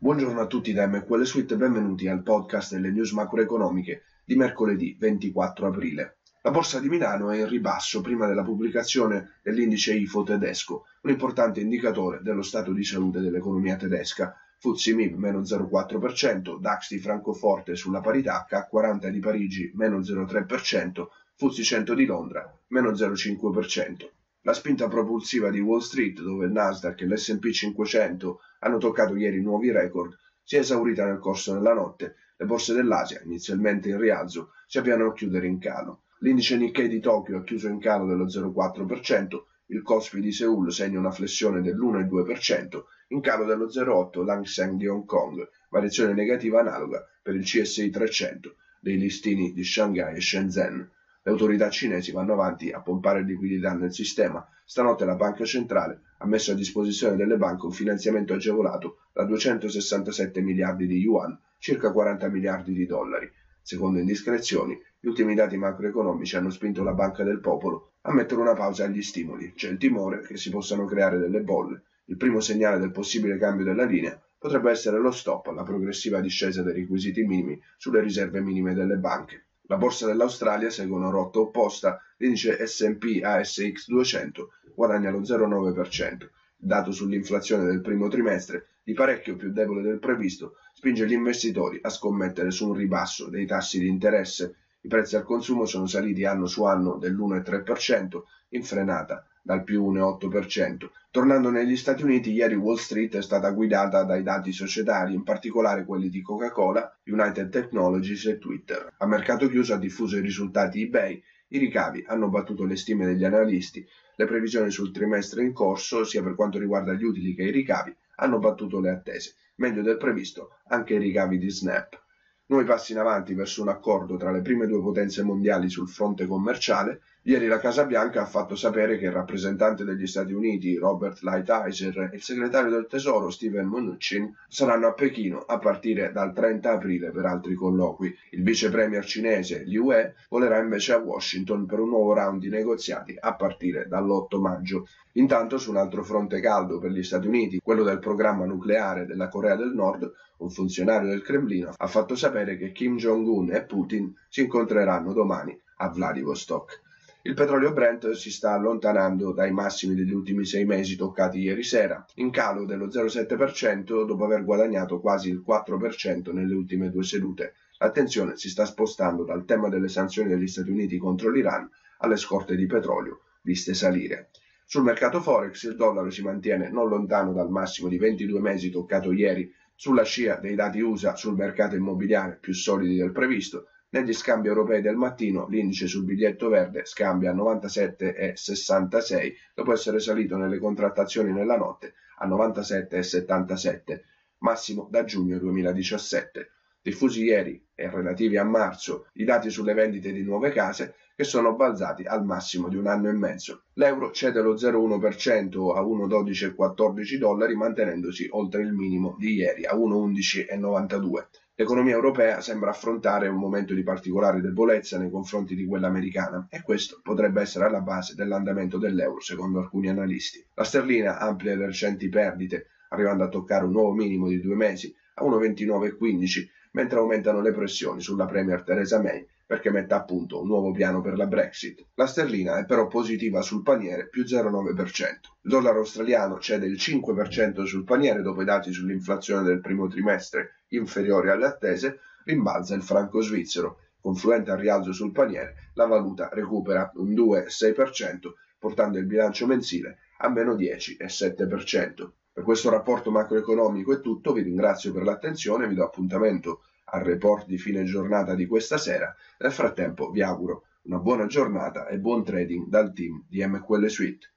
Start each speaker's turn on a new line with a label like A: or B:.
A: Buongiorno a tutti da MQL Suite e benvenuti al podcast delle news macroeconomiche di mercoledì 24 aprile. La borsa di Milano è in ribasso prima della pubblicazione dell'indice IFO tedesco, un importante indicatore dello stato di salute dell'economia tedesca. FTSE MIB meno 0,4%, DAX di Francoforte sulla parità, CAC 40 di Parigi meno 0,3%, FTSE 100 di Londra meno 0,5%. La spinta propulsiva di Wall Street, dove il Nasdaq e l'S&P 500 hanno toccato ieri nuovi record, si è esaurita nel corso della notte. Le borse dell'Asia, inizialmente in rialzo, si avviano a chiudere in calo. L'indice Nikkei di Tokyo ha chiuso in calo dello 0,4%, il Kospi di Seoul segna una flessione dell'1,2%, in calo dello 0,8% l'Hang Seng di Hong Kong, variazione negativa analoga per il CSI 300 dei listini di Shanghai e Shenzhen. Le autorità cinesi vanno avanti a pompare liquidità nel sistema. Stanotte la Banca Centrale ha messo a disposizione delle banche un finanziamento agevolato da 267 miliardi di yuan, circa 40 miliardi di dollari. Secondo indiscrezioni, gli ultimi dati macroeconomici hanno spinto la Banca del Popolo a mettere una pausa agli stimoli. C'è il timore che si possano creare delle bolle. Il primo segnale del possibile cambio della linea potrebbe essere lo stop alla progressiva discesa dei requisiti minimi sulle riserve minime delle banche. La borsa dell'Australia segue una rotta opposta, l'indice S&P ASX 200 guadagna lo 0,9%. Il dato sull'inflazione del primo trimestre, di parecchio più debole del previsto, spinge gli investitori a scommettere su un ribasso dei tassi di interesse. I prezzi al consumo sono saliti anno su anno dell'1,3%, in frenata dal più 1,8%. Tornando negli Stati Uniti, ieri Wall Street è stata guidata dai dati societari, in particolare quelli di Coca-Cola, United Technologies e Twitter. A mercato chiuso ha diffuso i risultati eBay, i ricavi hanno battuto le stime degli analisti, le previsioni sul trimestre in corso, sia per quanto riguarda gli utili che i ricavi, hanno battuto le attese. Meglio del previsto anche i ricavi di Snap. Nuovi passi in avanti verso un accordo tra le prime due potenze mondiali sul fronte commerciale. Ieri la Casa Bianca ha fatto sapere che il rappresentante degli Stati Uniti, Robert Lighthizer, e il segretario del Tesoro, Steven Mnuchin, saranno a Pechino a partire dal 30 aprile per altri colloqui. Il vice premier cinese, Liu He, volerà invece a Washington per un nuovo round di negoziati a partire dall'8 maggio. Intanto, su un altro fronte caldo per gli Stati Uniti, quello del programma nucleare della Corea del Nord, un funzionario del Cremlino ha fatto sapere che Kim Jong-un e Putin si incontreranno domani a Vladivostok. Il petrolio Brent si sta allontanando dai massimi degli ultimi sei mesi toccati ieri sera, in calo dello 0,7% dopo aver guadagnato quasi il 4% nelle ultime due sedute. L'attenzione si sta spostando dal tema delle sanzioni degli Stati Uniti contro l'Iran alle scorte di petrolio, viste salire. Sul mercato Forex il dollaro si mantiene non lontano dal massimo di 22 mesi toccato ieri sulla scia dei dati USA sul mercato immobiliare più solidi del previsto, negli scambi europei del mattino l'indice sul biglietto verde scambia a 97,66 dopo essere salito nelle contrattazioni nella notte a 97,77, massimo da giugno 2017. Diffusi ieri e relativi a marzo i dati sulle vendite di nuove case che sono balzati al massimo di un anno e mezzo. L'euro cede lo 0,1% a 1,1214 dollari mantenendosi oltre il minimo di ieri a 1,1192. L'economia europea sembra affrontare un momento di particolare debolezza nei confronti di quella americana e questo potrebbe essere alla base dell'andamento dell'euro secondo alcuni analisti. La sterlina amplia le recenti perdite arrivando a toccare un nuovo minimo di due mesi a 1,2915 mentre aumentano le pressioni sulla Premier Theresa May perché mette a punto un nuovo piano per la Brexit. La sterlina è però positiva sul paniere più 0,9%. Il dollaro australiano cede il 5% sul paniere dopo i dati sull'inflazione del primo trimestre inferiori alle attese, rimbalza il franco svizzero. Confluente al rialzo sul paniere, la valuta recupera un 2,6%, portando il bilancio mensile a meno 10,7%. Per questo rapporto macroeconomico è tutto, vi ringrazio per l'attenzione, vi do appuntamento al report di fine giornata di questa sera. Nel frattempo vi auguro una buona giornata e buon trading dal team di MQL Suite.